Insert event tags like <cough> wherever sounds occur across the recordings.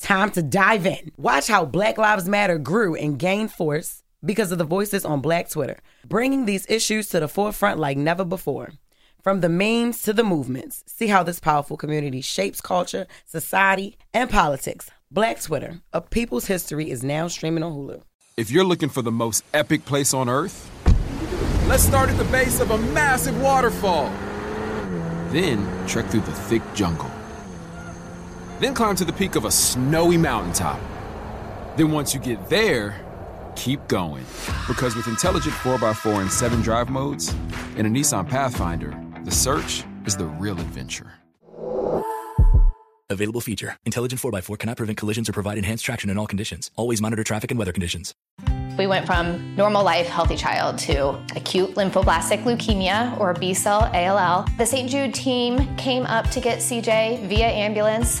Time to dive in. Watch how Black Lives Matter grew and gained force because of the voices on Black Twitter, bringing these issues to the forefront like never before. From the memes to the movements, see how this powerful community shapes culture, society, and politics. Black Twitter, a people's history, is now streaming on Hulu. If you're looking for the most epic place on earth, let's start at the base of a massive waterfall. Then trek through the thick jungle. Then climb to the peak of a snowy mountaintop. Then once you get there, keep going. Because with intelligent 4x4 and 7 drive modes and a Nissan Pathfinder, the search is the real adventure. Available feature. Intelligent 4x4 cannot prevent collisions or provide enhanced traction in all conditions. Always monitor traffic and weather conditions. We went from normal life, healthy child to acute lymphoblastic leukemia or B cell ALL. The St. Jude team came up to get CJ via ambulance.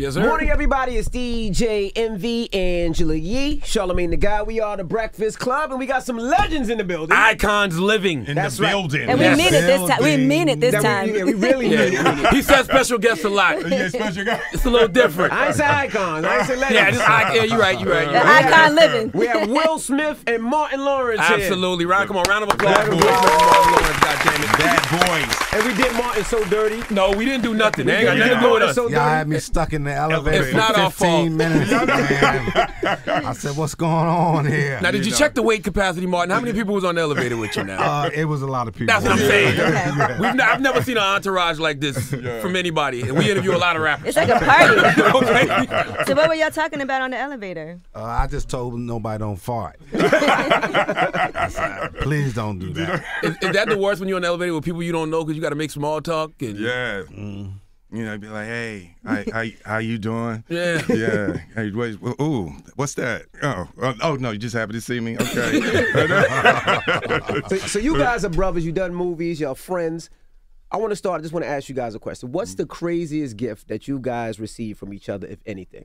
Yes, Morning, everybody. It's DJ Envy Angela Yee, Charlemagne the God. We are the Breakfast Club, and we got some legends in the building. Icons living in That's the right. building. And we Yes. mean it this time. We mean it this That we- time. yeah, we really mean it. he said special guests a lot. <laughs> Yeah, special guest. It's a little different. I ain't say icons. I ain't say legends. Yeah, just icon. Yeah, you're right. You're right. You're The right. icon living. We have Will Smith and Martin Lawrence here. Absolutely right. Come on, round of applause. Bad for boys. Will Smith and Martin Lawrence, goddamn it. Bad boys. And we did Martin so dirty. No, we didn't do nothing. They ain't got We nothing did to do with us. so Y'all had me stuck in the elevator It's for not our 15 fault. minutes. <laughs> I said, what's going on here? Now, did you check the weight capacity, Martin? How many people was on the elevator with you now? Uh, it was a lot of people. That's what I'm saying. Yeah. We've n- I've never seen an entourage like this from anybody, and we interview a lot of rappers. It's like a party. <laughs> okay. so what were y'all talking about on the elevator? Uh, I just told them nobody don't fart. <laughs> I said, Please don't do that. Is, is that the worst when you're on the elevator with people you don't know because you got to make small talk? And Yeah. You know, be like, hey, <laughs> how, how, how you doing? Yeah. Yeah. Hey, wait, ooh, what's that? Oh, oh, oh, no, you just happy to see me? Okay. <laughs> So, so you guys are brothers. You've done movies. Y'all friends. I want to start. I just want to ask you guys a question. What's the craziest gift that you guys received from each other, if anything?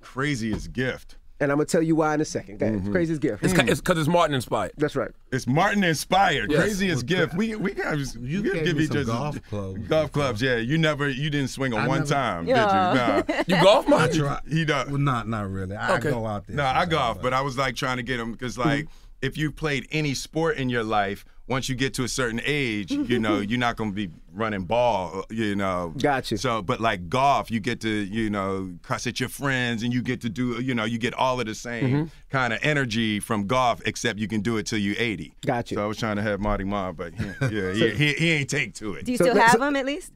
Craziest gift. And I'm gonna tell you why in a second. Go ahead. Mm-hmm. Craziest gift. It's because mm. it's Martin inspired. That's right. It's Martin inspired. Yes. Craziest gift. We we got you gave give me each some other golf clubs. Golf clubs. Yeah, you never you didn't swing on I one never- time, Yeah. did you? Nah. <laughs> You golf, I Martin? try. He does. Well, not not really. I Okay. go out there. No, I golf, but I was like trying to get him because like if you played any sport in your life, once you get to a certain age, you <laughs> know you're not gonna be running ball, you know. Gotcha. So, but like golf, you get to you know cuss at your friends, and you get to do you know you get all of the same Mm-hmm. kind of energy from golf, except you can do it till you 80. Gotcha. So I was trying to have Marty Ma, but he, yeah, <laughs> he, he, he ain't take to it. Do you So still have so- them at least?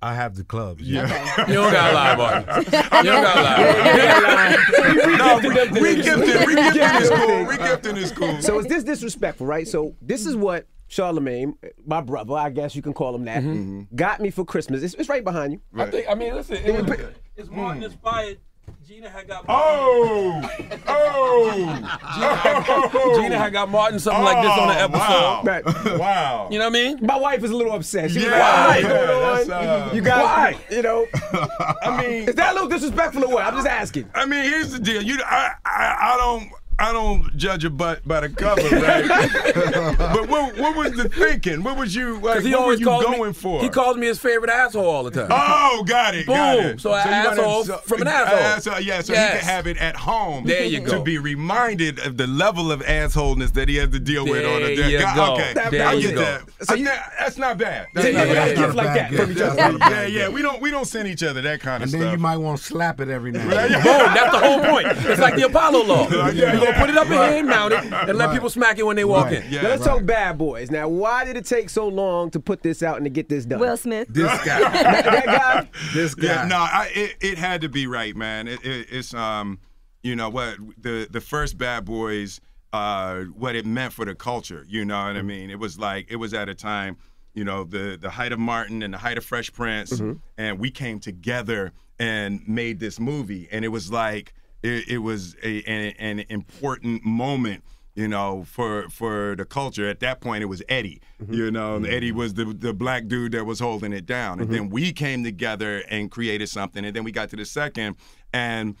I have the clubs. Yeah. <laughs> You don't got to lie, Martin. <laughs> You don't got <laughs> to lie. no, re-gifting, re-gifting is cool. Re-gifting is cool. So is this disrespectful, right? So this is what Charlemagne, my brother, I guess you can call him that, mm-hmm. got me for Christmas. It's, it's right behind you. I think. I mean, listen. It was, it's Martin mm. inspired. Gina had got. Oh, oh, Gina had got Martin something like this on the Oh, episode. Right. wow. You know what I mean? My wife is a little upset. She was Yeah, like, yeah, "What's that's, going uh, you guys, Why? you know, <laughs> I mean, is that a little disrespectful or what? I'm just asking. I mean, here's the deal. You, I, I, I don't, I don't judge a butt by the cover, right? <laughs> but what, what was the thinking? What was you, like, he what were you going me, for? He calls me his favorite asshole all the time. Oh, got it. got Boom. it. So an asshole him- from an asshole. yeah, so Yes. he can have it at home. There you go. To be reminded of the level of assholeness that he has to deal with on a There you God, go. Okay, There I you get go. that. So you- think that's not bad. That's you not got a bad. gift like that That's from each other. Yeah, yeah. We don't we don't send each other that kind of stuff. And then you might want to slap it every now and then. Boom. That's the whole point. It's like the Apollo law. <laughs> Yeah, You're gonna put it up in Right. here, mount it, and let Right. people smack it when they walk Right. in. Yeah, Now, let's right. talk Bad Boys. Now, why did it take so long to put this out and to get this done? Will Smith. This guy. <laughs> that guy. This guy. Yeah, no, I, it, it had to be right, man. It, it, it's um, you know what the the first Bad Boys, uh, what it meant for the culture. You know what I mean? It was like it was at a time, you know, the the height of Martin and the height of Fresh Prince, and we came together and made this movie, and it was like it, it was a, an, an important moment you know, for for the culture. At that point, it was Eddie. Mm-hmm. You know, and mm-hmm. Eddie was the the black dude that was holding it down. And then mm-hmm. we came together and created something. And then we got to the second, and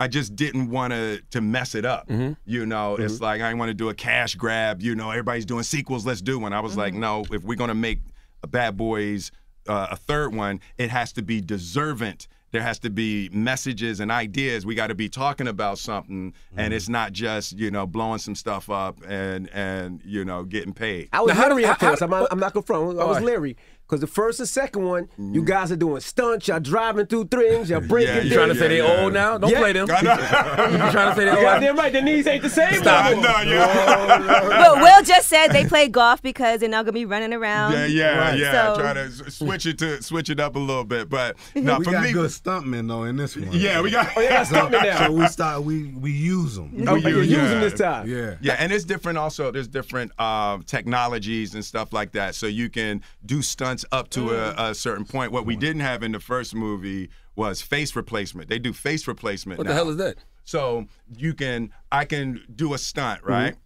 I just didn't want to to mess it up. You know, it's like I didn't want to do a cash grab. You know, everybody's doing sequels. Let's do one. I was like, no, if we're gonna make a Bad Boys uh, a third one, it has to be deservant. There has to be messages and ideas. We got to be talking about something, and mm-hmm. it's not just you know blowing some stuff up and and you know getting paid. I was Now, how leery do- at how- first. I'm, not- I'm not gonna front. I was Alright. leery because the first and second one, you guys are doing stunts. Y'all driving through things. Y'all breaking Yeah, <laughs> You trying to say they Yeah, yeah. old now? Don't Yeah. play them. You trying to say they You old? goddamn right. The knees ain't the same. Stop I no more. know, yeah. But Will just said they play golf because they're not gonna be running around. Yeah, yeah, Right. yeah. So- Try to switch it to switch it up a little bit, but no, we for got me, good stuntmen though in this one. yeah, we got. Oh, you got So, stuntmen now. so we start. We we use them. Oh, We you're use- using this time. Yeah. Yeah, and it's different also. There's different uh, technologies and stuff like that. So you can do stunts up to a, mm. a certain point. What we mm. didn't have in the first movie was face replacement. They do face replacement What now. the hell is that? So you can, I can do a stunt, mm-hmm. right?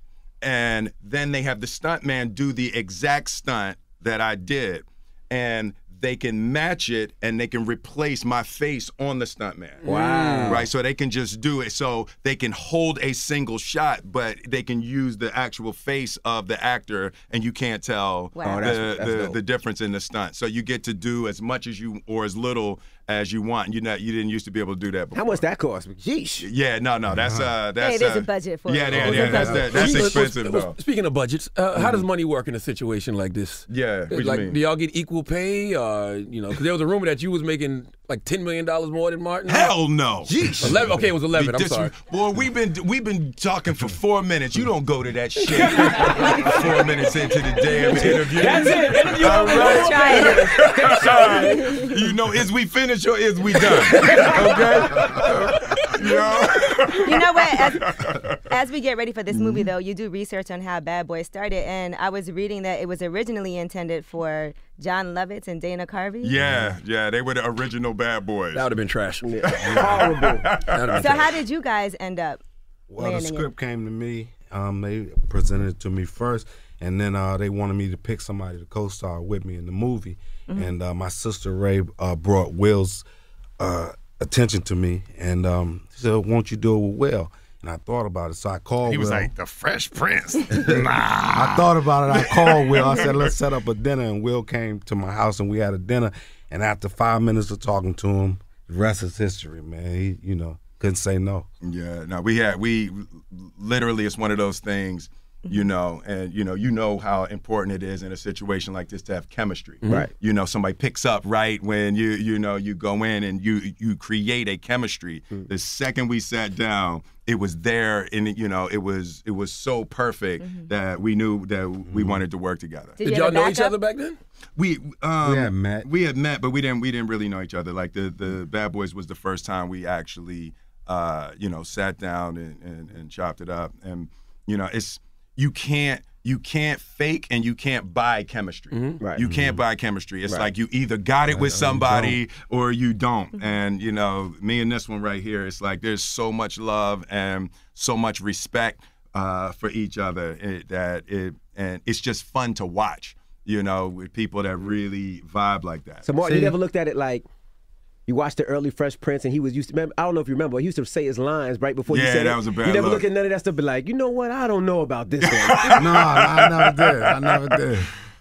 And then they have the stunt man do the exact stunt that I did, and they can match it and they can replace my face on the stuntman. Wow. Mm. Right, so they can just do it. So they can hold a single shot, but they can use the actual face of the actor, and you can't tell Wow. Oh, the, that's- that's the, the difference in the stunt. So you get to do as much as you or as little as you want. You not you didn't used to be able to do that. Before. How much that cost? Jeez. Yeah, no, no, that's uh, that's Hey, there's uh, a budget for yeah, it. Yeah, There's yeah, that's that, that's expensive well, though. Speaking of budgets, uh, how does money work in a situation like this? Yeah, what you like, mean? do y'all get equal pay? Uh, you know, because there was a rumor that you was making like ten million dollars more than Martin. Hell no. Jeez. Eleven. Okay, it was eleven. I'm Dis- sorry. Boy, we've been we've been talking for four minutes. You don't go to that shit. <laughs> four minutes into the damn interview. That's it. Interview All over. right. Trying it. All right. You know, is we finished or is we done? <laughs> Okay. <laughs> You know. You know what? As, <laughs> as we get ready for this movie, though, you do research on how Bad Boys started, and I was reading that it was originally intended for Jon Lovitz and Dana Carvey. Yeah, yeah, they were the original bad boys. That would have been trash. <laughs> Horrible. <laughs> That would've been So trash. how did you guys end up Well, the landing script came to me. Um, they presented it to me first, and then uh, they wanted me to pick somebody to co-star with me in the movie. Mm-hmm. And uh, my sister Ray uh, brought Will's uh, attention to me, and um, she said, "Won't you do it with Will?" And I thought about it, so I called. he was Will. like the Fresh Prince. <laughs> nah. I thought about it. I called Will. I said, let's set up a dinner. And Will came to my house and we had a dinner. And after five minutes of talking to him, the rest is history, man. He, you know, couldn't say no. Yeah, no, we had we literally it's one of those things, you know, and you know, you know how important it is in a situation like this to have chemistry. Right. You know, somebody picks up right when you you know you go in and you you create a chemistry. The second we sat down, it was there and you know, it was it was so perfect that we knew that we wanted to work together. Did, Did you y'all know each other back then? We um, We had met. We had met, but we didn't we didn't really know each other. Like the the Bad Boys was the first time we actually uh, you know sat down and, and, and chopped it up. And you know it's you can't you can't fake and you can't buy chemistry. Mm-hmm. Right. You can't mm-hmm. buy chemistry. It's Right. like you either got it with or you somebody or you don't. Mm-hmm. And you know, me and this one right here, it's like there's so much love and so much respect uh, for each other it, that it and it's just fun to watch. You know, with people that really vibe like that. So Martin, you never looked at it like you watched the early Fresh Prince, and he was used to. Remember, I don't know if you remember, but he used to say his lines right before Yeah, you said that it. was a bad You never look. look at none of that stuff, but like, you know what? I don't know about this one. <laughs> no, I never did. I never did.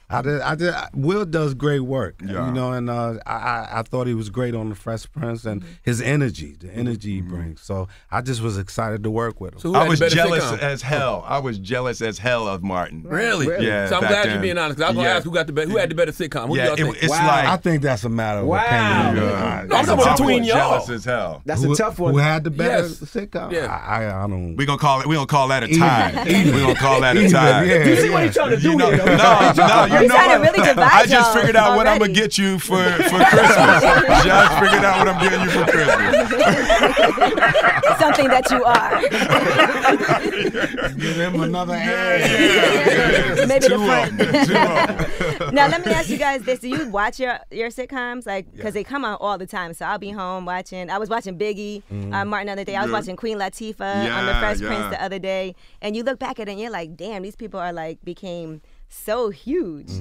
I did. I did. Will does great work, Yeah. you know, and uh, I, I I thought he was great on the Fresh Prince and his energy, the energy he brings. So I just was excited to work with him. So I was jealous as hell. I was jealous as hell of Martin. Really? Yeah. So I'm glad then. you're being honest. 'cause I was gonna Yeah. ask who got the better, who had the better sitcom. Who Yeah, y'all it- it's Wow. like I think that's a matter of Wow. opinion. Yeah. No, I'm talking between was y'all. jealous as hell. That's who, a tough one. Who had the better Yes. sitcom? Yeah. I, I, I don't. We gonna call it. We gonna call that a tie. <laughs> Even. We gonna call that a tie. yeah. you see what he's trying to do You know, here? no, though? no, you know trying what? to really divide I just y'all figured out what I'm gonna get you for for Christmas. just figured out what I'm getting you for Christmas. <laughs> Something that you are. Give him another Yeah, hand. yeah, yeah. Maybe the front. Two of <laughs> now let me ask you guys this: Do you watch your your sitcoms like because they come out all the time? So I'll be home watching. I was watching Biggie, uh, Martin the other day. I was Yeah. watching Queen Latifah on the Yeah, Fresh yeah. Prince the other day, and you look back at it and you're like, damn, these people are like became so huge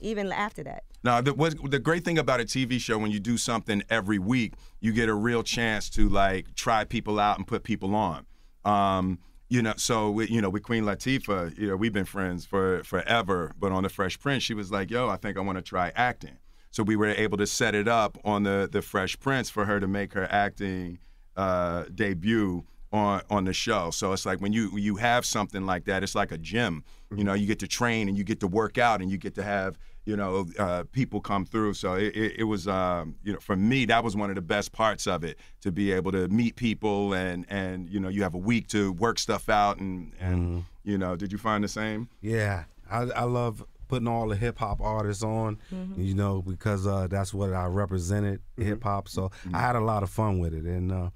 even after that. Now, the, what, the great thing about a TV show when you do something every week, you get a real chance to like try people out and put people on. Um, you know, so with, you know, with Queen Latifah, you know, we've been friends for forever. But on the Fresh Prince, she was like, "Yo, I think I want to try acting." So we were able to set it up on the the Fresh Prince for her to make her acting uh, debut on on the show. So it's like when you when you have something like that, it's like a gym. You know, you get to train and you get to work out and you get to have you know uh, people come through. So it, it, it was um, you know for me that was one of the best parts of it to be able to meet people and and you know you have a week to work stuff out and and you know did you find the same? Yeah, I, I love putting all the hip hop artists on, you know, because uh, that's what I represented hip hop. So I had a lot of fun with it, and uh,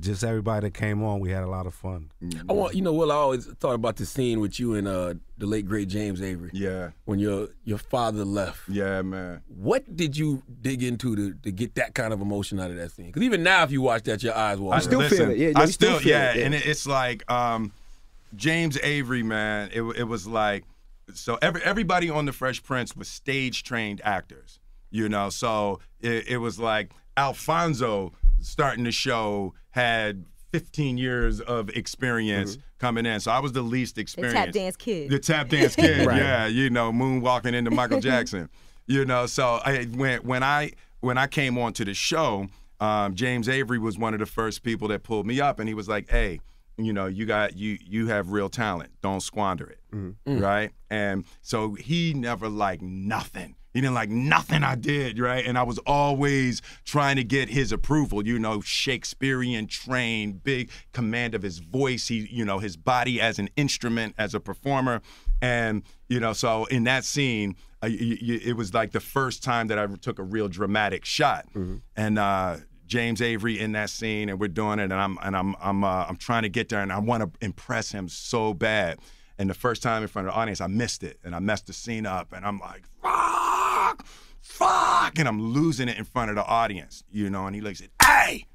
just everybody that came on, we had a lot of fun. I want you know, Will. I always thought about the scene with you and uh, the late great James Avery Yeah, when your your father left. yeah, man. What did you dig into to, to get that kind of emotion out of that scene? Because even now, if you watch that, your eyes will. I still listen, feel it. Yeah, I still still, feel yeah, it, yeah. and it, it's like um, James Avery, man. It, it was like so every everybody on the Fresh Prince was stage trained actors, you know. So it, it was like Alfonso starting the show had 15 years of experience coming in. So I was the least experienced. The experienced. tap dance kid. The tap dance <laughs> kid, Right. yeah, you know, moonwalking into Michael <laughs> Jackson, you know. So I, when when I when I came onto the show, um, James Avery was one of the first people that pulled me up, and he was like, "Hey, you know, you got you you have real talent. Don't squander it, right?" And so he never liked nothing. He didn't like nothing I did, right? And I was always trying to get his approval, you know, Shakespearean trained, big command of his voice, he, you know, his body as an instrument, as a performer. And, you know, so in that scene, uh, y- y- it was like the first time that I took a real dramatic shot. And, uh, James Avery in that scene, and we're doing it, and I'm and I'm I'm uh, I'm trying to get there, and I want to impress him so bad. And the first time in front of the audience, I missed it, and I messed the scene up, and I'm like, fuck, fuck, and I'm losing it in front of the audience, you know. And he looks at, hey,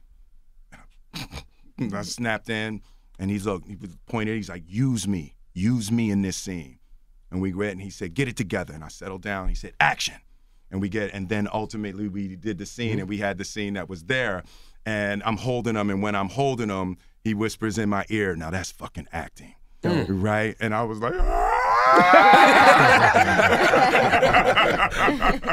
And I <laughs> snapped in, and he's look, he was pointed, he's like, use me, use me in this scene. And we went, and he said, get it together, and I settled down. He said, action and we get and then ultimately we did the scene and mm-hmm. we had the scene that was there. And i'm holding him and when i'm holding him he whispers in my ear now that's fucking acting. Mm. Right? And i was like <laughs>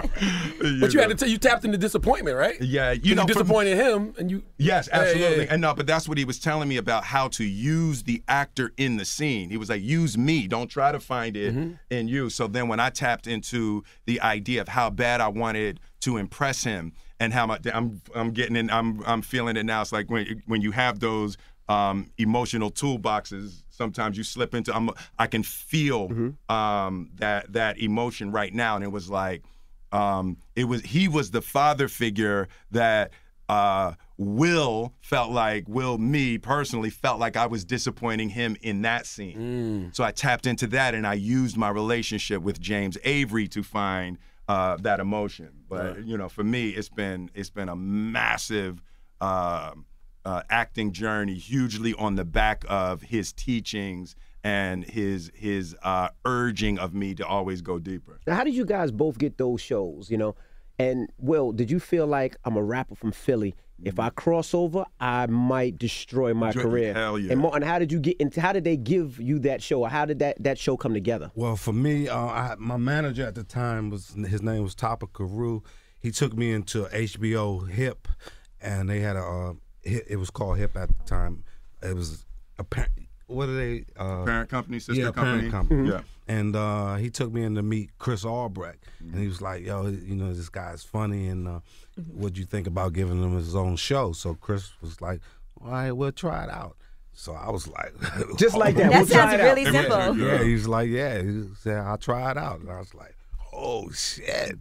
But you had to tell you tapped into disappointment, right? yeah You, you know from- disappointed him, and you. Yes, absolutely. yeah. And no, but that's what he was telling me about how to use the actor in the scene. He was like, use me. Don't try to find it Mm-hmm. in you. So then when I tapped into the idea of how bad I wanted to impress him and how much I'm I'm getting in I'm I'm feeling it now. It's like when when you have those um, emotional toolboxes, sometimes you slip into I'm, I can feel um, that that emotion right now. And it was like um, it was he was the father figure that uh, Will felt like Will me personally felt like I was disappointing him in that scene. So I tapped into that and I used my relationship with James Avery to find uh, that emotion. But you know, for me, it's been it's been a massive uh, uh, acting journey, hugely on the back of his teachings and his his uh, urging of me to always go deeper. Now, how did you guys both get those shows? You know, and Will, did you feel like I'm a rapper from Philly? If I cross over, I might destroy my Dr- career. hell yeah. And, Martin, how did you get into? How did they give you that show? Or how did that that show come together? Well, for me, uh, I, my manager at the time was his name was Topper Carew. He took me into HBO Hip, and they had a uh, hit, it was called Hip at the time. It was a par- what are they? Uh, Parent company, sister yeah, company. Parent company. Yeah. And uh, he took me in to meet Chris Albrecht, and he was like, "Yo, you know, this guy's funny, and uh, what'd you think about giving him his own show?" So Chris was like, "All right, we'll try it out." So I was like, <laughs> Just like that. That we'll try sounds it really out. simple. yeah, he was like, yeah. He said, I'll try it out. And I was like, oh, shit.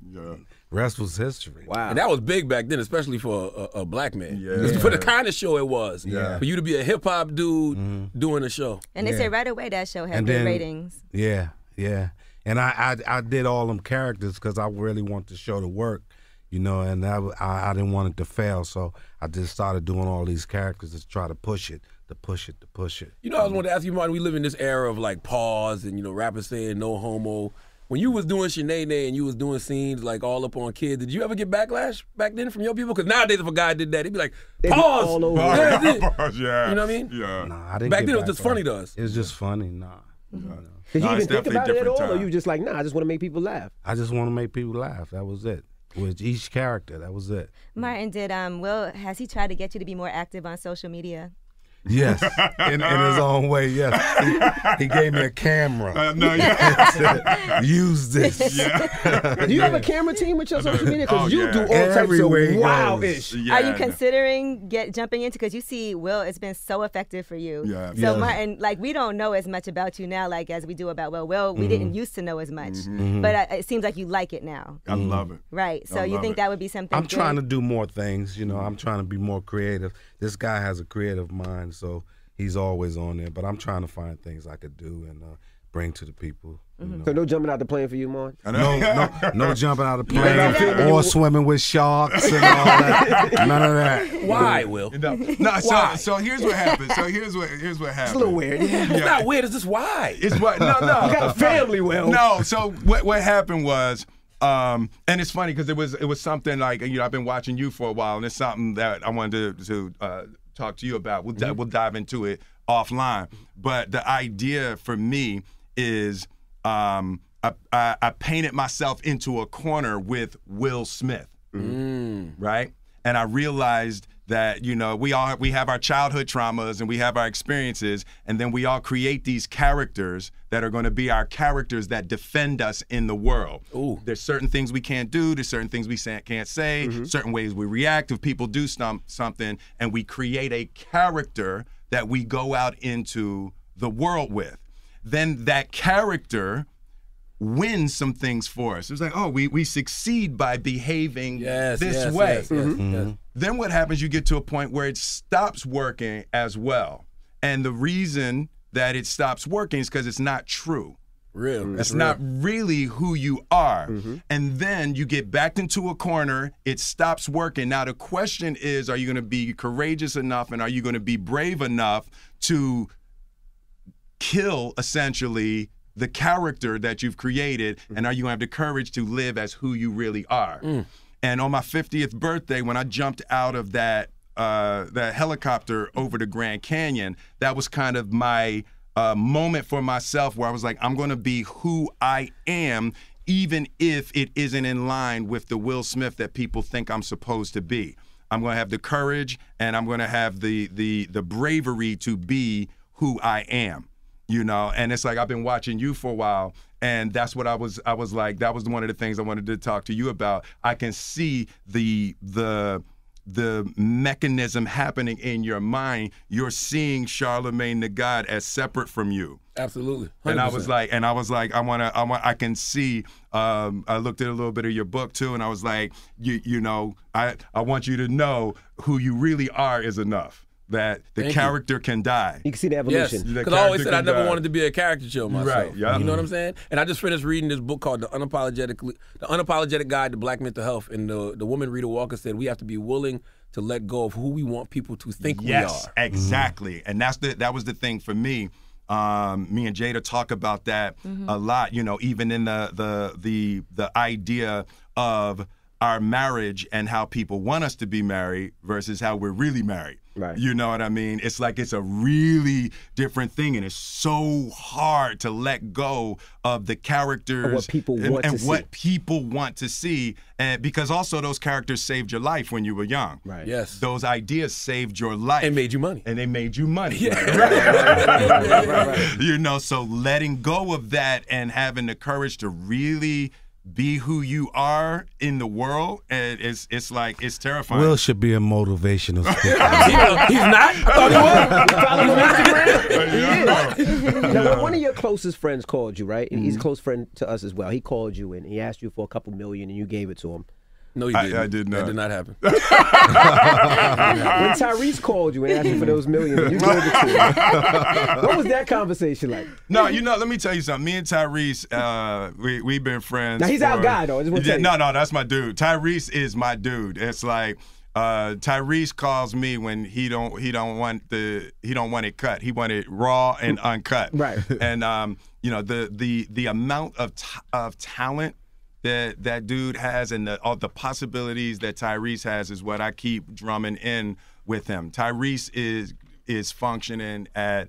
Rest was history. Wow. And that was big back then, especially for a, a black man. Yeah. For the kind of show it was. Yeah. For you to be a hip hop dude Mm-hmm. doing a show. And they Yeah. said right away that show had And good then- ratings. Yeah, yeah. And I, I, I did all them characters because I really want the show to work, you know, and I, I, I didn't want it to fail. So I just started doing all these characters to try to push it, to push it, to push it. You know, I was wanted to ask you, Martin. We live in this era of like pause and you know rappers saying no homo. When you was doing Sheneneh and you was doing scenes like all up on kids, did you ever get backlash back then from your people? Because nowadays, if a guy did that, he'd be like, They'd be pause. all over Yeah, it. <laughs> that's it. yeah. You know what I mean? Yeah. Nah, I didn't Back get then, it was just funny to us. It was just funny, nah. You know. Did you it's even think about it at different all, or you just like, nah, I just want to make people laugh? I just want to make people laugh. That was it. With each character, that was it. Martin, did um Will has he tried to get you to be more active on social media? Yes, <laughs> in, in his own way. Yes, he, he gave me a camera. Uh, no, yeah. <laughs> Use this. <laughs> Do you have a camera team with your social media? Because Oh, you yeah. do all Everywhere types of goes. wild-ish. yeah. Are you considering get jumping into because you see Will it's been so effective for you. Yeah. So Yeah. Martin, like we don't know as much about you now, like as we do about Will. Will, we didn't used to know as much, but uh, it seems like you like it now, I love it. right? So you think it. that would be something? I'm good? trying to do more things. You know, I'm trying to be more creative. This guy has a creative mind, so he's always on there. But I'm trying to find things I could do and uh, bring to the people. You know. So no jumping out the plane for you, Martin? I know. No, no, no <laughs> jumping out of Yeah. plane or swimming with sharks and all that. <laughs> None of that. Why, Will? No, no so, Why? so here's what happened. So here's what here's what happened. It's a little weird. Yeah. It's not weird. It's just why. It's what no no. You got a family, Will. No, so what what happened was um and it's funny because it was it was something like you know I've been watching you for a while and it's something that I wanted to, to uh, talk to you about. We'll di- we'll dive into it offline. But the idea for me is um I, I, I painted myself into a corner with Will Smith, right? And I realized that you know we all we have our childhood traumas and we have our experiences, and then we all create these characters that are going to be our characters that defend us in the world. Ooh. There's certain things we can't do. There's certain things we can't say. Mm-hmm. Certain ways we react if people do stum- something, and we create a character that we go out into the world with. Then that character wins some things for us. It's like, oh, we we succeed by behaving Yes, this yes, way. yes, yes, mm-hmm. yes. Mm-hmm. Then what happens? You get to a point where it stops working as well, and the reason that it stops working is because it's not true. Real. It's That's real. not really who you are. Mm-hmm. And then you get backed into a corner, it stops working. Now, the question is are you going to be courageous enough and are you going to be brave enough to kill essentially the character that you've created? And are you going to have the courage to live as who you really are? And on my 50th birthday, when I jumped out of that uh, that helicopter over the Grand Canyon, that was kind of my uh, moment for myself where I was like, I'm going to be who I am, even if it isn't in line with the Will Smith that people think I'm supposed to be. I'm going to have the courage and I'm going to have the the the bravery to be who I am you know and it's like i've been watching you for a while and that's what i was i was like that was one of the things i wanted to talk to you about i can see the the the mechanism happening in your mind, you're seeing Charlemagne the God as separate from you. Absolutely. And I was like, and I was like, I want to, I want, I can see. Um, I looked at a little bit of your book too, and I was like, you, you know, I, I want you to know who you really are is enough. That the Thank you. character can die. You can see the evolution. The because I always said I never die. wanted to be a caricature myself. Right, yeah. You know what I'm saying? And I just finished reading this book called The Unapologetic The Unapologetic Guide to Black Mental Health. And the, the woman Rheeda Walker said we have to be willing to let go of who we want people to think yes, we are. exactly. And that's the that was the thing for me. Um, me and Jada talk about that a lot. You know, even in the the the the idea of our marriage and how people want us to be married versus how we're really married. Right. You know what I mean? It's like it's a really different thing, and it's so hard to let go of the characters Of what people and, want to and see. what people want to see, and because also those characters saved your life when you were young. Right. Yes. Those ideas saved your life And made you money. and they made you money. Yeah. <laughs> You know, so letting go of that and having the courage to really be who you are in the world, and it's it's like it's terrifying. Will should be a motivational <laughs> speaker. He's not? I thought he was. Follow him on Instagram? <laughs> <laughs> now, when one of your closest friends called you, right? And he's mm-hmm. a close friend to us as well. He called you and he asked you for a couple million, and you gave it to him. No, you I- didn't. I did not. That did not happen. <laughs> when Tyrese called you and asked you for those millions, and you gave it to him. what was that conversation like? No, you know, let me tell you something. Me and Tyrese, uh, we we've been friends. Now, he's our guy, though. I just Yeah, tell you. No, no, that's my dude. Tyrese is my dude. It's like uh, Tyrese calls me when he don't he don't want the he don't want it cut. He want it raw and uncut. Right. And um, you know the the the amount of t- of talent that that dude has and the all the possibilities that Tyrese has is what I keep drumming in with him. Tyrese is is functioning at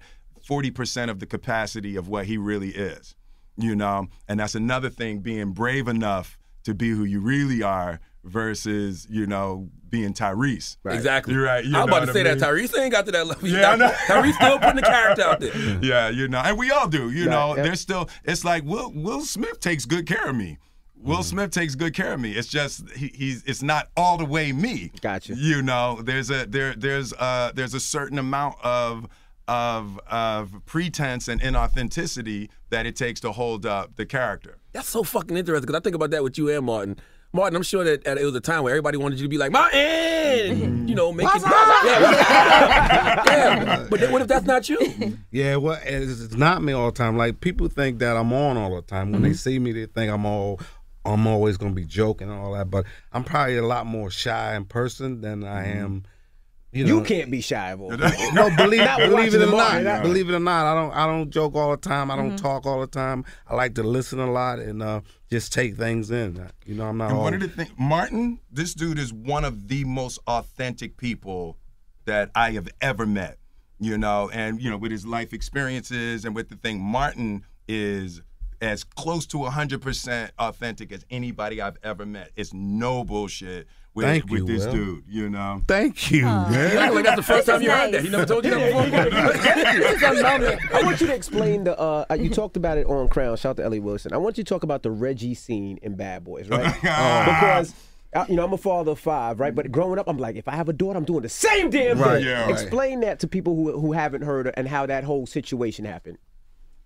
40% of the capacity of what he really is. You know, and that's another thing being brave enough to be who you really are versus, you know, being Tyrese. Exactly. You're right. You I'm about to say I that mean? Tyrese ain't got to that level. Yeah, I. Tyrese still putting the character out there. <laughs> Yeah, you know, and we all do. You Right, know, yep. there's still. It's like Will Will Smith takes good care of me. Will Smith takes good care of me. It's just he, he's. It's not all the way me. Gotcha. You know, there's a there there's uh there's a certain amount of of of pretense and inauthenticity that it takes to hold up the character. That's so fucking interesting because I think about that with you and Martin. Martin, I'm sure that, that it was a time where everybody wanted you to be like Martin, you know, make it. Yeah, <laughs> yeah. But then what if that's not you? Yeah, well, it's, it's not me all the time. Like people think that I'm on all the time. When they see me, they think I'm all, I'm always gonna be joking and all that. But I'm probably a lot more shy in person than I am. You, know, You can't be shy of all. <laughs> No, believe, Not believe it watching or the not, Martin. believe it or not, I don't I don't joke all the time. I don't talk all the time. I like to listen a lot and uh, just take things in. You know, I'm not. And all, one of the things, Martin, this dude is one of the most authentic people that I have ever met. You know, and you know, with his life experiences and with the thing, Martin is as close to 100% authentic as anybody I've ever met. It's no bullshit with, Thank with you, this Will. dude, you know. Thank you, You act man. like that's the first This time is you heard that. He never told you that before. <laughs> this is a moment. I want you to explain the. Uh, uh, you talked about it on Crown. Shout out to Ellie Wilson. I want you to talk about the Reggie scene in Bad Boys, right? <laughs> because. uh, You know, I'm a father of five, right? But growing up, I'm like, if I have a daughter, I'm doing the same damn thing. Right, yeah, right. Explain that to people who who haven't heard and how that whole situation happened.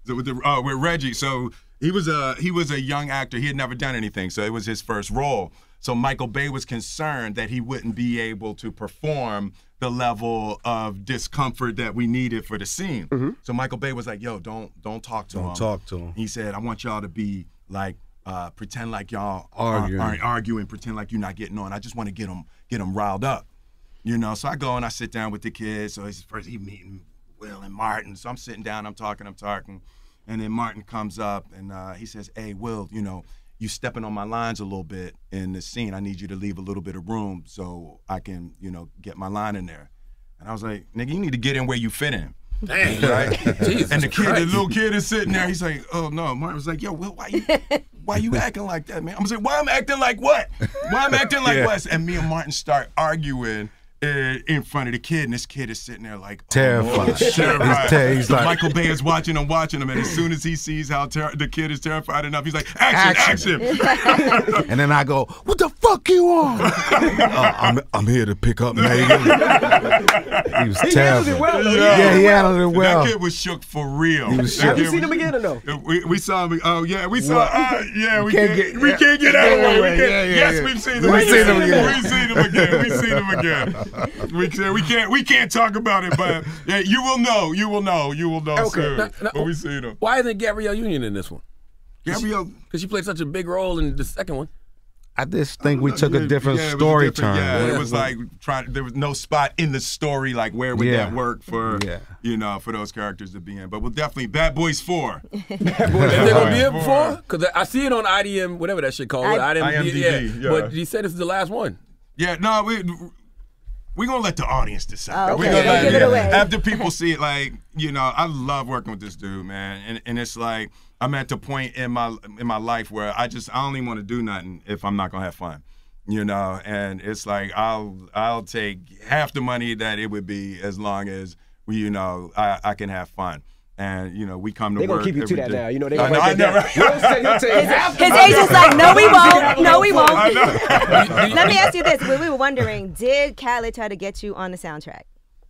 So with the uh, with Reggie, so he was a he was a young actor. He had never done anything, so it was his first role. So Michael Bay was concerned that he wouldn't be able to perform the level of discomfort that we needed for the scene. So Michael Bay was like, "Yo, don't don't talk to him. Don't talk to him. He said, "I want y'all to be like." Uh, pretend like y'all Arguing. Aren't, aren't arguing. Pretend like you're not getting on. I just want to get them get them riled up. You know, so I go and I sit down with the kids. So it's first he meeting Will and Martin. So I'm sitting down, I'm talking, I'm talking. And then Martin comes up and uh, he says, Hey, Will, you know, you stepping on my lines a little bit in the scene. I need you to leave a little bit of room so I can, you know, get my line in there. And I was like, nigga, you need to get in where you fit in. Dang. <laughs> Right? <laughs> Jesus and the kid, the little kid is sitting there. He's like, "Oh no." Martin was like, "Yo, Will, why you, <laughs> why you acting like that, man?" I'm like, "Why I'm acting like what? Why I'm acting like Yeah. what?" And me and Martin start arguing in front of the kid, and this kid is sitting there like oh, Terrified. terrified. He's ter- he's like- Michael Bay is watching him, watching him, and as soon as he sees how ter- the kid is terrified enough, he's like, "Action, action!" <laughs> and then I go, "What the fuck you on?" <laughs> uh, I'm I'm here to pick up Megan. he was He handled it well, though. Yeah, he handled it well. That kid was shook for real. He was shook. Have you seen was- him again or no? We, we saw him. Oh yeah, we saw. Uh, yeah, we can't can't, get- we yeah. can't get out of Yeah, way. Yeah, yeah, yeah, yes, yeah. we've seen him. We've seen him again. We've seen him again. We've seen him again. <laughs> We can't. We can't. We can't talk about it, but yeah, you will know. You will know. You will know Okay. soon. Now- now- but we see them. Why isn't Gabrielle Union in this one? Gabrielle, because she played such a big role in the second one. I just think we uh, took a different Yeah, it was a story different- turn. Yeah, it was like trying. There was no spot in the story. Like where would Yeah. that work for? Yeah. You know, for those characters to be in. But we'll definitely Bad Boys Four. Is they gonna be it before? Because I see it on IDM, whatever that shit called. I- IMDb, IMDb, yeah. But he said this is the last one. Yeah, no, we we gonna let the audience decide. Oh, okay. gonna Don't let- give it away. After people <laughs> see it, like you know, I love working with this dude, man, and and it's like I'm at the point in my in my life where I just I don't even want to do nothing if I'm not gonna have fun, you know, and it's like I'll I'll take half the money that it would be as long as we, you know, I, I can have fun. And you know we come to They gonna keep you to that day. now. You know, they I gonna know, break I that know, right? Will said he'll take His, his agent's like, no, we <laughs> won't. No, we won't. <laughs> Let me ask you this: We we were wondering, did Khaled try to get you on the soundtrack?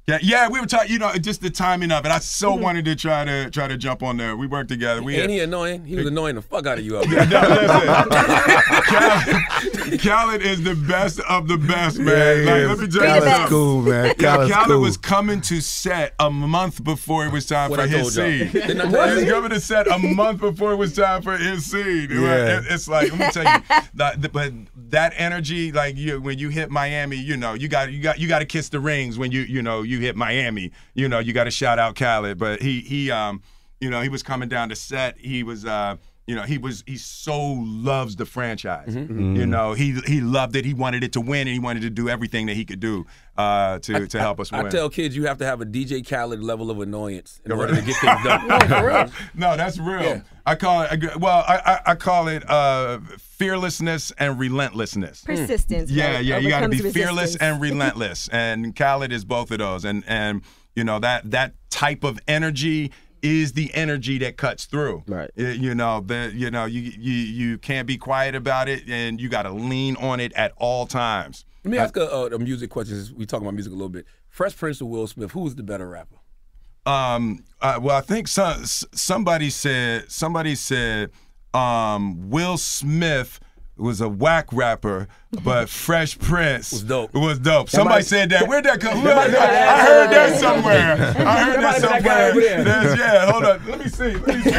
Yeah, yeah, we were talking. You know, just the timing of it. I so mm-hmm. wanted to try to try to jump on there. We worked together. We Ain't had, he annoying? He was annoying the fuck out of you up <laughs> Yeah, there. no, listen. <laughs> Khaled, Khaled is the best of the best, man. Yeah, he like, is. let me tell you Khaled's something. cool, man. Yeah, Khaled's Khaled cool. was coming to set a month before it was time What for I his told y'all. scene. <laughs> Didn't he was coming to set a month before it was time for his scene. Yeah. It- it's like let me tell you, that, the- but that energy, like you, when you hit Miami, you know, you got you got you got to kiss the rings when you you know you hit Miami. You know, you got to shout out Khaled. But he he um you know he was coming down to set. He was uh you know he was he so loves the franchise. Mm-hmm. You know he he loved it. He wanted it to win, and he wanted to do everything that he could do uh to to help us win. I tell kids you have to have a DJ Khaled level of annoyance in Yeah, order right. to get things done. <laughs> No, for real. <laughs> no, that's real. Yeah. I call it well. I, I, I call it uh, fearlessness and relentlessness. Persistence. Yeah, yeah. You got to be Overcomes fearless and <laughs> relentless, and Khaled is both of those. And and you know that that type of energy is the energy that cuts through. Right. You know the you know you you you can't be quiet about it, and you got to lean on it at all times. Let me ask a, a, a music question. We talk about music a little bit. Fresh Prince or Will Smith? Who's the better rapper? Um, uh, well, I think some, somebody said somebody said um, Will Smith was a whack rapper, but <laughs> Fresh Prince was dope. It Was dope. Somebody might- said that. Where'd that come? Who- might- I heard that somewhere. <laughs> I heard That that might have been that guy somewhere. over there. There's- yeah, hold on. Let me see. Let me see.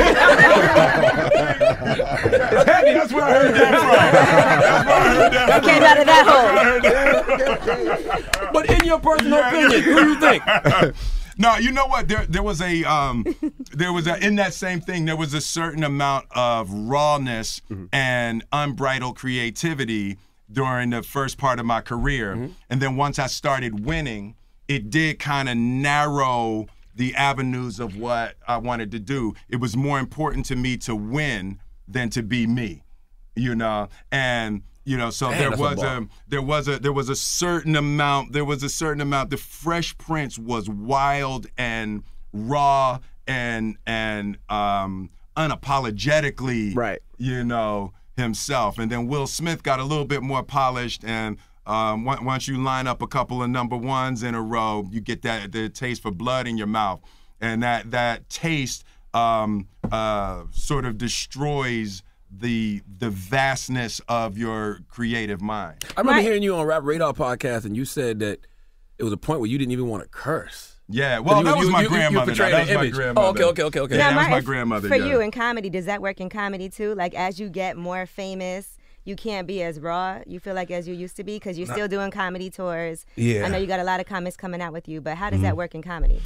That's where I heard that from. That's where I heard that from. Came out of that hole. That. But in your personal opinion, who do you think? <laughs> No, you know what? There, there was a, um, <laughs> there was a, in that same thing, there was a certain amount of rawness and unbridled creativity during the first part of my career, and then once I started winning, it did kind of narrow the avenues of what I wanted to do. It was more important to me to win than to be me, you know, and. You know, so Damn, there that's a was a there was a there was a certain amount there was a certain amount. The fresh prince was wild and raw and and um unapologetically Right. you know himself. And then will smith got a little bit more polished and um, once you line up a couple of number ones in a row you get that the taste for blood in your mouth. And that that taste um, uh, sort of destroys the the vastness of your creative mind I remember Right. hearing you on Rap Radar podcast, and you said that it was a point where you didn't even want to curse. Yeah, well, you- that was you- my you- you grandmother. portrayed that an was my grandmother. Oh, okay, okay, okay, okay. Yeah, that was Martin, my grandmother. For yeah. you in comedy, does that work in comedy too? Like as you get more famous, you can't be as raw. You feel like as you used to be because you're still doing comedy tours. Yeah. I know you got a lot of comics coming out with you, but how does mm-hmm. that work in comedy?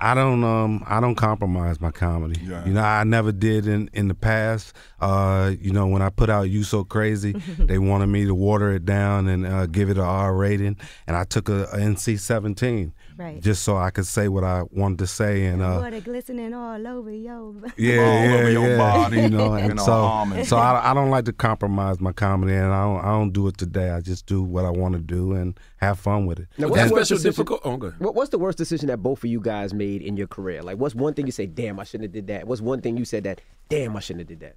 I don't um I don't compromise my comedy. Yeah. You know, I never did in in the past. Uh, you know, when I put out You So Crazy, <laughs> they wanted me to water it down and uh, give it a R rating, and I took a, a NC seventeen. Right. Just so I could say what I wanted to say and uh Water glistening all over yo. <laughs> yeah, all yeah, over your yeah. body you know, <laughs> and and so, so I, I don't like to compromise my comedy, and I don't, I don't do it today. I just do what I want to do and have fun with it. Now, what's that the worst special decision- difficult? Oh, good. What, what's the worst decision that both of you guys made in your career? Like, what's one thing you say, "Damn, I shouldn't have did that"? What's one thing you said that, "Damn, I shouldn't have did that"?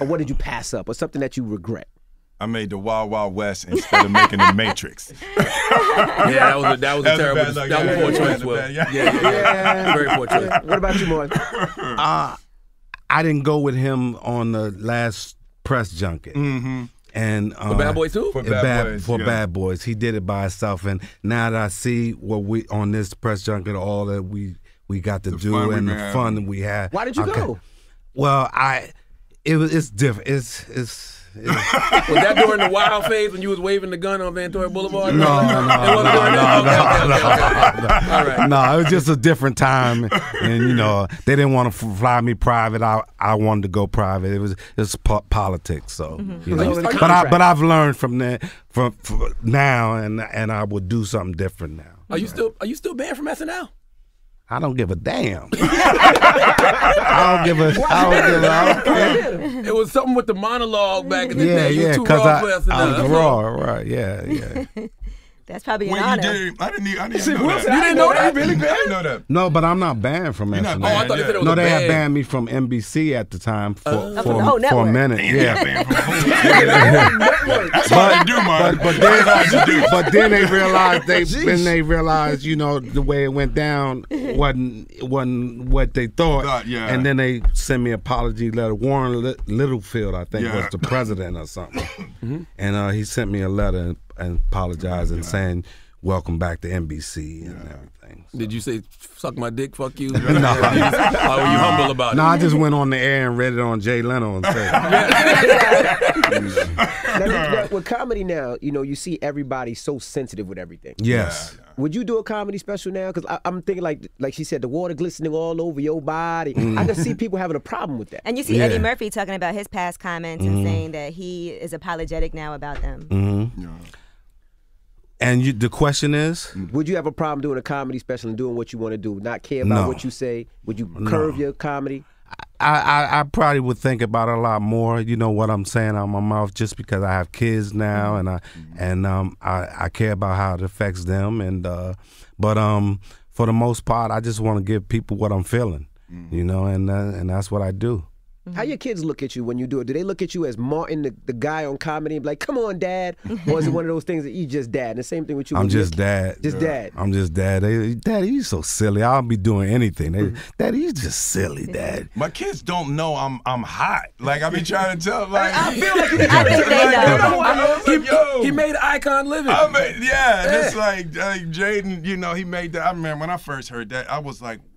Or what did you pass up? Or something that you regret? I made the Wild Wild West instead of making the Matrix. <laughs> Yeah, that was a, that was a terrible. bad luck. that was a Yeah, poor yeah, choice. that's a bad- Yeah, yeah. yeah, yeah. Very poor choice. <laughs> What about you, Moy? <laughs> Uh, I didn't go with him on the last press junket. Mm-hmm. And uh, For Bad Boys too? For uh, Bad Boys, for yeah. Bad Boys, he did it by himself. And now that I see what we on this press junket, all that we we got to The do and the had. fun that we had. Why did you okay. go? Well, I it was it's different. It's it's. It's Was that during the wild phase when you was waving the gun on Ventura Boulevard? No, no, It no, wasn't no, no, right. no, it was just a different time, and you know they didn't want to fly me private. I I wanted to go private. It was it was po- politics, so Mm-hmm. you know. you- are But I but I've learned from that from, from now, and and I would do something different now. Are you still Are you still banned from SNL? I don't give a damn. <laughs> I don't give a. I don't give a. I don't care. It was something with the monologue back in the Yeah, day. You yeah, was too because I, for SNL. I was raw, right? Yeah, yeah. <laughs> That's probably an Wait, you honor. did? I didn't. e- I didn't <laughs> See, even know Will that. said, "I didn't know that." Really? I didn't know that. No, but I'm not banned from You're SNL. Oh, I thought they said it was No, a they had banned me from NBC at the time for Oh. for, from the whole for a network. minute. Yeah, Banned from. <laughs> That's all they do, man. but but then but then they realized they <laughs> then they realized you know the way it went down wasn't wasn't what they thought. Thought, yeah. And then they sent me an apology letter. Warren Littlefield, I think, Yeah. was the president or something, and uh, he sent me a letter and, apologize and apologizing, saying welcome back to NBC and everything. Did you say "suck my dick"? Fuck you. <laughs> no. <laughs> Or were you humble about No, it? I just went on the air and read it on Jay Leno and said, <laughs> Now, now, with comedy now, you know, you see everybody so sensitive with everything. "Yes." Would you do a comedy special now? Because I'm thinking like, like she said, the water glistening all over your body. Mm. I can see people having a problem with that. And you see Yeah. Eddie Murphy talking about his past comments and saying that he is apologetic now about them. hmm And you, the question is, Would you have a problem doing a comedy special and doing what you want to do? Not care about No. what you say? Would you curve your comedy? I, I, I probably would think about it a lot more. You know what I'm saying out my mouth, just because I have kids now, and I and um I, I care about how it affects them, and uh, but um for the most part, I just want to give people what I'm feeling, you know, and uh, and that's what I do. How your kids look at you when you do it? Do they look at you as Martin, the, the guy on comedy, and be like, "Come on, Dad," <laughs> or is it one of those things that you just dad? And the same thing with you. I'm just dad. Just dad. I'm just dad. They, Daddy, you so silly. I'll be doing anything. They, Mm-hmm. Daddy, you just silly, Dad. My kids don't know I'm I'm hot. Like I be trying to tell. them, Like I feel like <laughs> you need I think they Like, know. I know. Like, yo. He made icon living. I mean, yeah, and it's like, like Jaden, you know, he made that. I remember when I first heard that, I was like, what the fuck?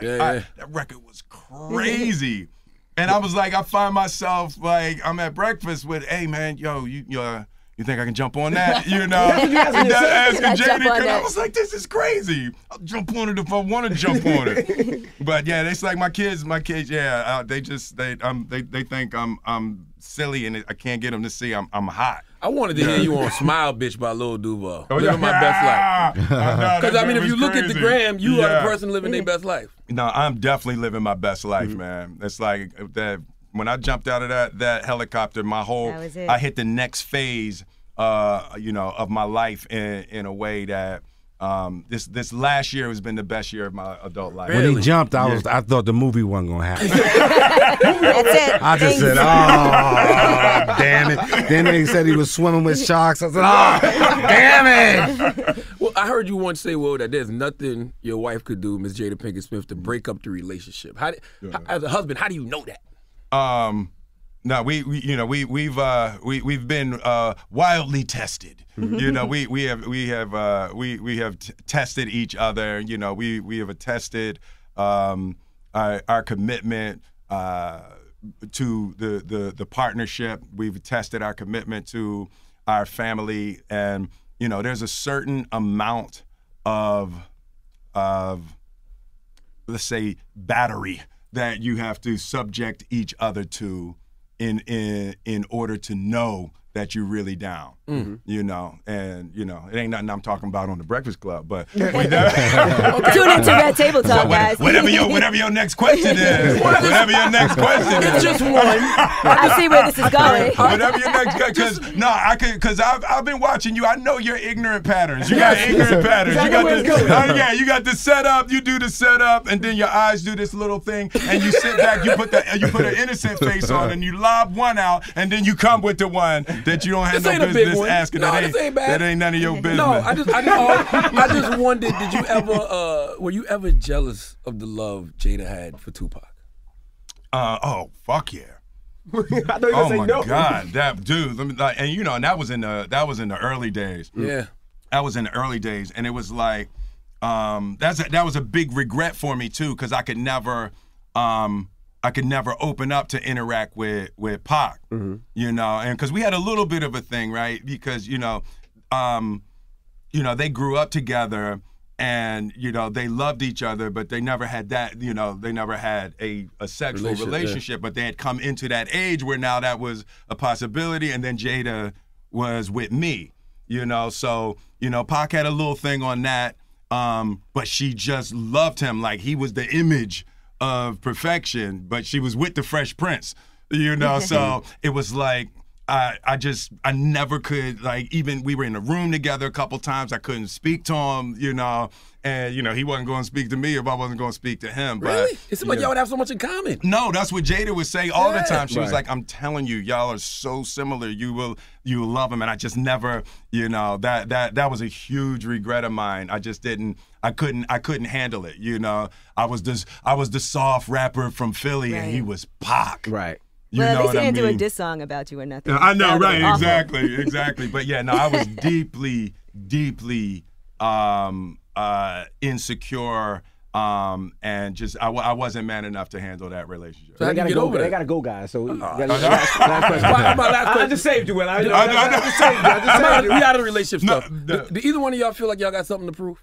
Like, Yeah, I- yeah. that record was crazy. <laughs> and I was like, I find myself like, I'm at breakfast with, hey, man, yo, you, you, uh, you think I can jump on that? You <laughs> know, you asking And asking Jump Jaden, on 'cause I was like, this is crazy. I'll jump on it if I want to jump on it. <laughs> but yeah, it's like my kids, my kids, yeah, uh, they just they um they they think I'm I'm silly and I can't get them to see I'm I'm hot. I wanted to hear you on "Smile, Bitch" by Lil Duval. Oh, living my best life. life. Because I <laughs> mean, if you look at the gram, you are the person living their best life. No, I'm definitely living my best life, Mm-hmm. man. It's like that when I jumped out of that that helicopter, my whole That was it. I hit the next phase, uh, you know, of my life in in a way that um, this this last year has been the best year of my adult life. When he jumped, I was I thought the movie wasn't gonna happen. <laughs> That's it. I just said, oh, damn it. Then they said he was swimming with sharks. I said, oh, damn it. Well, I heard you once say, "Well, that there's nothing your wife could do, Miss Jada Pinkett Smith, to break up the relationship." How, did, how- as a husband, how do you know that? Um, no, we, we you know we we've uh we we've been uh wildly tested. you know, we we have we have uh we we have t- tested each other. You know, we we have attested um our, our commitment uh to the the the partnership. We've tested our commitment to our family, and you know, there's a certain amount of of let's say battery that you have to subject each other to in in in order to know that you're really down. Mhm. You know, and you know, it ain't nothing I'm talking about on the Breakfast Club, but <laughs> <laughs> Tune into Red Table Talk, So guys. Whatever your whatever your next question is, <laughs> whatever your next question is, It's just one. I see where this is going. Whatever your next because no, I could because I've I've been watching you. I know your ignorant patterns. You got ignorant patterns. You got where the uh, yeah, you got the setup. You do the setup, and then your eyes do this little thing, and you sit back. You put the you put an innocent face on, and you lob one out, and then you come with the one that you don't have This no ain't a big business one. asking. No, that this ain't, ain't bad. that ain't none of your business. No, I just, I just, <laughs> I just wondered, did you ever, uh, were you ever jealous of the love Jada had for Tupac? Uh, oh, fuck yeah. <laughs> I thought you were oh gonna say my no. god, that dude. Let me, like, and you know, and that was in the that was in the early days. Yeah. that was in the early days, and it was like, um, that's a, that was a big regret for me too, because I could never, um, I could never open up to interact with with Pac. You know, and because we had a little bit of a thing, right? Because you know, um, you know, they grew up together and you know they loved each other but they never had that you know they never had a, a sexual Relationship, yeah. but they had come into that age where now that was a possibility and then jada was with me you know so you know Pac had a little thing on that um but she just loved him like he was the image of perfection but she was with the fresh prince you know? <laughs> So it was like I, I just I never could like even we were in a room together a couple times I couldn't speak to him you know and you know he wasn't going to speak to me if I wasn't going to speak to him but Really? It seemed like you y'all know. would have so much in common. No, that's what Jada would say all the time. She was like, "I'm telling you, y'all are so similar. You will, you will love him." And I just never, you know, that that that was a huge regret of mine. I just didn't, I couldn't, I couldn't handle it. You know, I was this, I was the soft rapper from Philly, and he was Pac. Right. You well, know at least what he I didn't do a mean? diss song about you or nothing. Yeah, I know, That would've right? Exactly, <laughs> exactly. But yeah, no, I was deeply, deeply um, uh, insecure, um, and just I, I wasn't man enough to handle that relationship. they gotta go. They gotta go, guys. So we gotta, <laughs> last, last question. My- my last I- I question. just saved you, Will. I, I, I- I, I- just saved you. I just <laughs> saved you. we out of the relationship No, stuff. the- do, do either one of y'all feel like y'all got something to prove?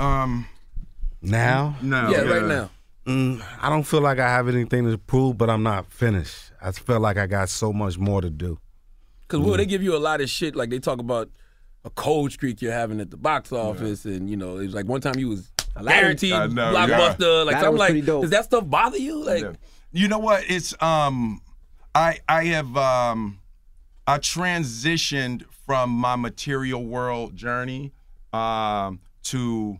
Um, Now? no, yeah, right now. Mm, I don't feel like I have anything to prove, but I'm not finished. I feel like I got so much more to do. Because Will, they give you a lot of shit. Like they talk about a cold streak you're having at the box office, and you know, it was like one time you was guaranteed I know, blockbuster. Like That so I'm was like, dope. does that stuff bother you? Like, Yeah. You know what? It's um I I have um I transitioned from my material world journey um to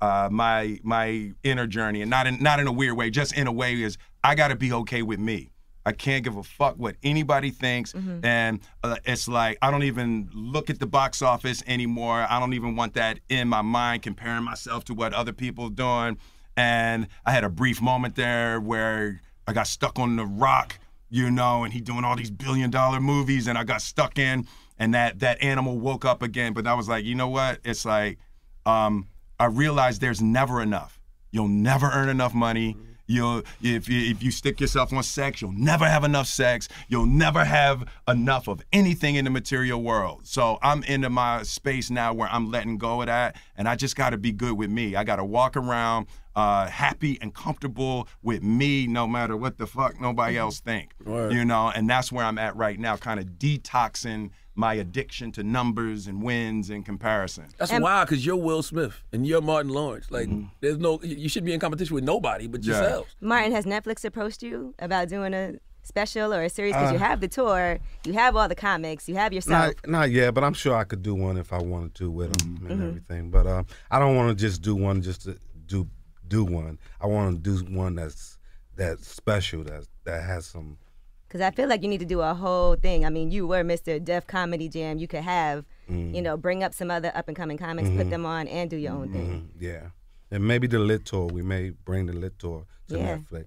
uh my my inner journey and not in not in a weird way, just in a way is I got to be okay with me. I can't give a fuck what anybody thinks, and uh, it's like I don't even look at the box office anymore. I don't even want that in my mind, comparing myself to what other people are doing. And I had a brief moment there where I got stuck on the rock, you know, and he doing all these billion dollar movies, and I got stuck in, and that that animal woke up again. But I was like, you know what? It's like um, I realized there's never enough. You'll never earn enough money. You'll if you, if you stick yourself on sex, you'll never have enough sex. You'll never have enough of anything in the material world. So I'm into my space now where I'm letting go of that, and I just got to be good with me. I got to walk around uh, happy and comfortable with me, no matter what the fuck nobody else think. Word. You know, and that's where I'm at right now, kind of detoxing my addiction to numbers and wins and comparison. that's And- wild because you're Will Smith and you're Martin Lawrence. Like, there's no, you should be in competition with nobody but Yeah. yourselves. Martin, has Netflix approached you about doing a special or a series? Because you Uh, have the tour, you have all the comics, you have yourself. Not, not yet, but I'm sure I could do one if I wanted to with them and everything. But um, I don't want to just do one just to do do one. I want to do one that's that's special, that that has some. Because I feel like you need to do a whole thing. I mean, you were Mr. Def Comedy Jam. You could have, you know, bring up some other up and coming comics, put them on, and do your own thing. mm, Yeah, and maybe the lit tour. We may bring the lit tour to Yeah. Netflix.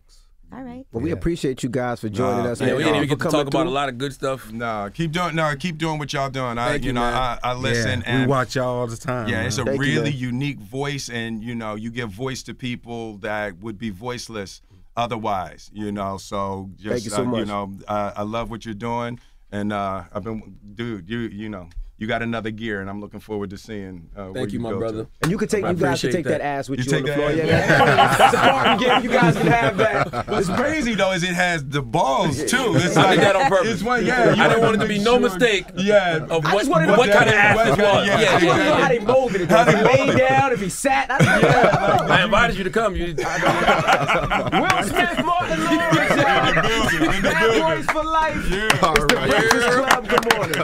All right. Well, we appreciate you guys for joining Nah, us. Yeah, we didn't even get to coming talk about a lot of good stuff. No, keep doing no, keep doing what y'all doing. I Thank you you, know, man. I, I listen yeah, and we watch y'all all the time. Yeah, man. it's a Thank really man. unique voice, and you know, you give voice to people that would be voiceless otherwise. You know, so just you so uh, much. know, uh, I love what you're doing, and uh, I've been, dude, you you know, you got another gear, and I'm looking forward to seeing. Uh, where Thank you, my go brother. To. And you can take I you guys can appreciate take that. that. ass with You you, on take the that floor. Yeah, that's, that's a parking game. You guys can have that. <laughs> What's crazy though is it has the balls too. It's I like did that on purpose. It's one, yeah. you I didn't wanna it to be make no mistake Yeah. of I what, just wanted to what know kind of ass this what was. yeah, I Yeah, just want to know yeah. how they molded it. though. If he laid down, if he sat. I, invited you to come. You, <laughs> Will Smith, Martin <laughs> Lawrence, y'all. Bad boys for life. Yeah. It's the Breakfast Club. Good morning.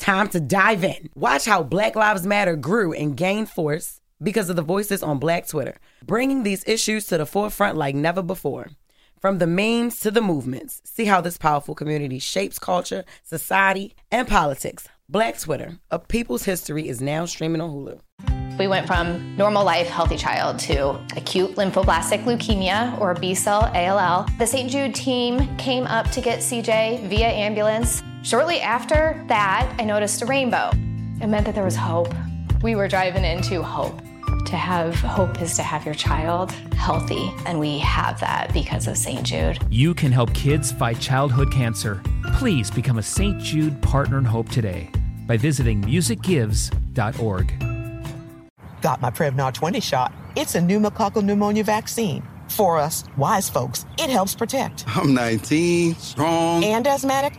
time to dive in. Watch how Black Lives Matter grew and gained force because of the voices on Black Twitter, bringing these issues to the forefront like never before. From the memes to the movements, see how this powerful community shapes culture, society, and politics. Black Twitter, A People's History, is now streaming on Hulu. We went from normal life, healthy child to acute lymphoblastic leukemia or B cell ALL. The St. Jude team came up to get CJ via ambulance. Shortly after that, I noticed a rainbow. It meant that there was hope. We were driving into hope. To have hope is to have your child healthy, and we have that because of St. Jude. You can help kids fight childhood cancer. Please become a St. Jude Partner in Hope today by visiting musicgives.org. Got my Prevnar 20 shot. It's a pneumococcal pneumonia vaccine. For us, wise folks, it helps protect. I'm 19, strong. And asthmatic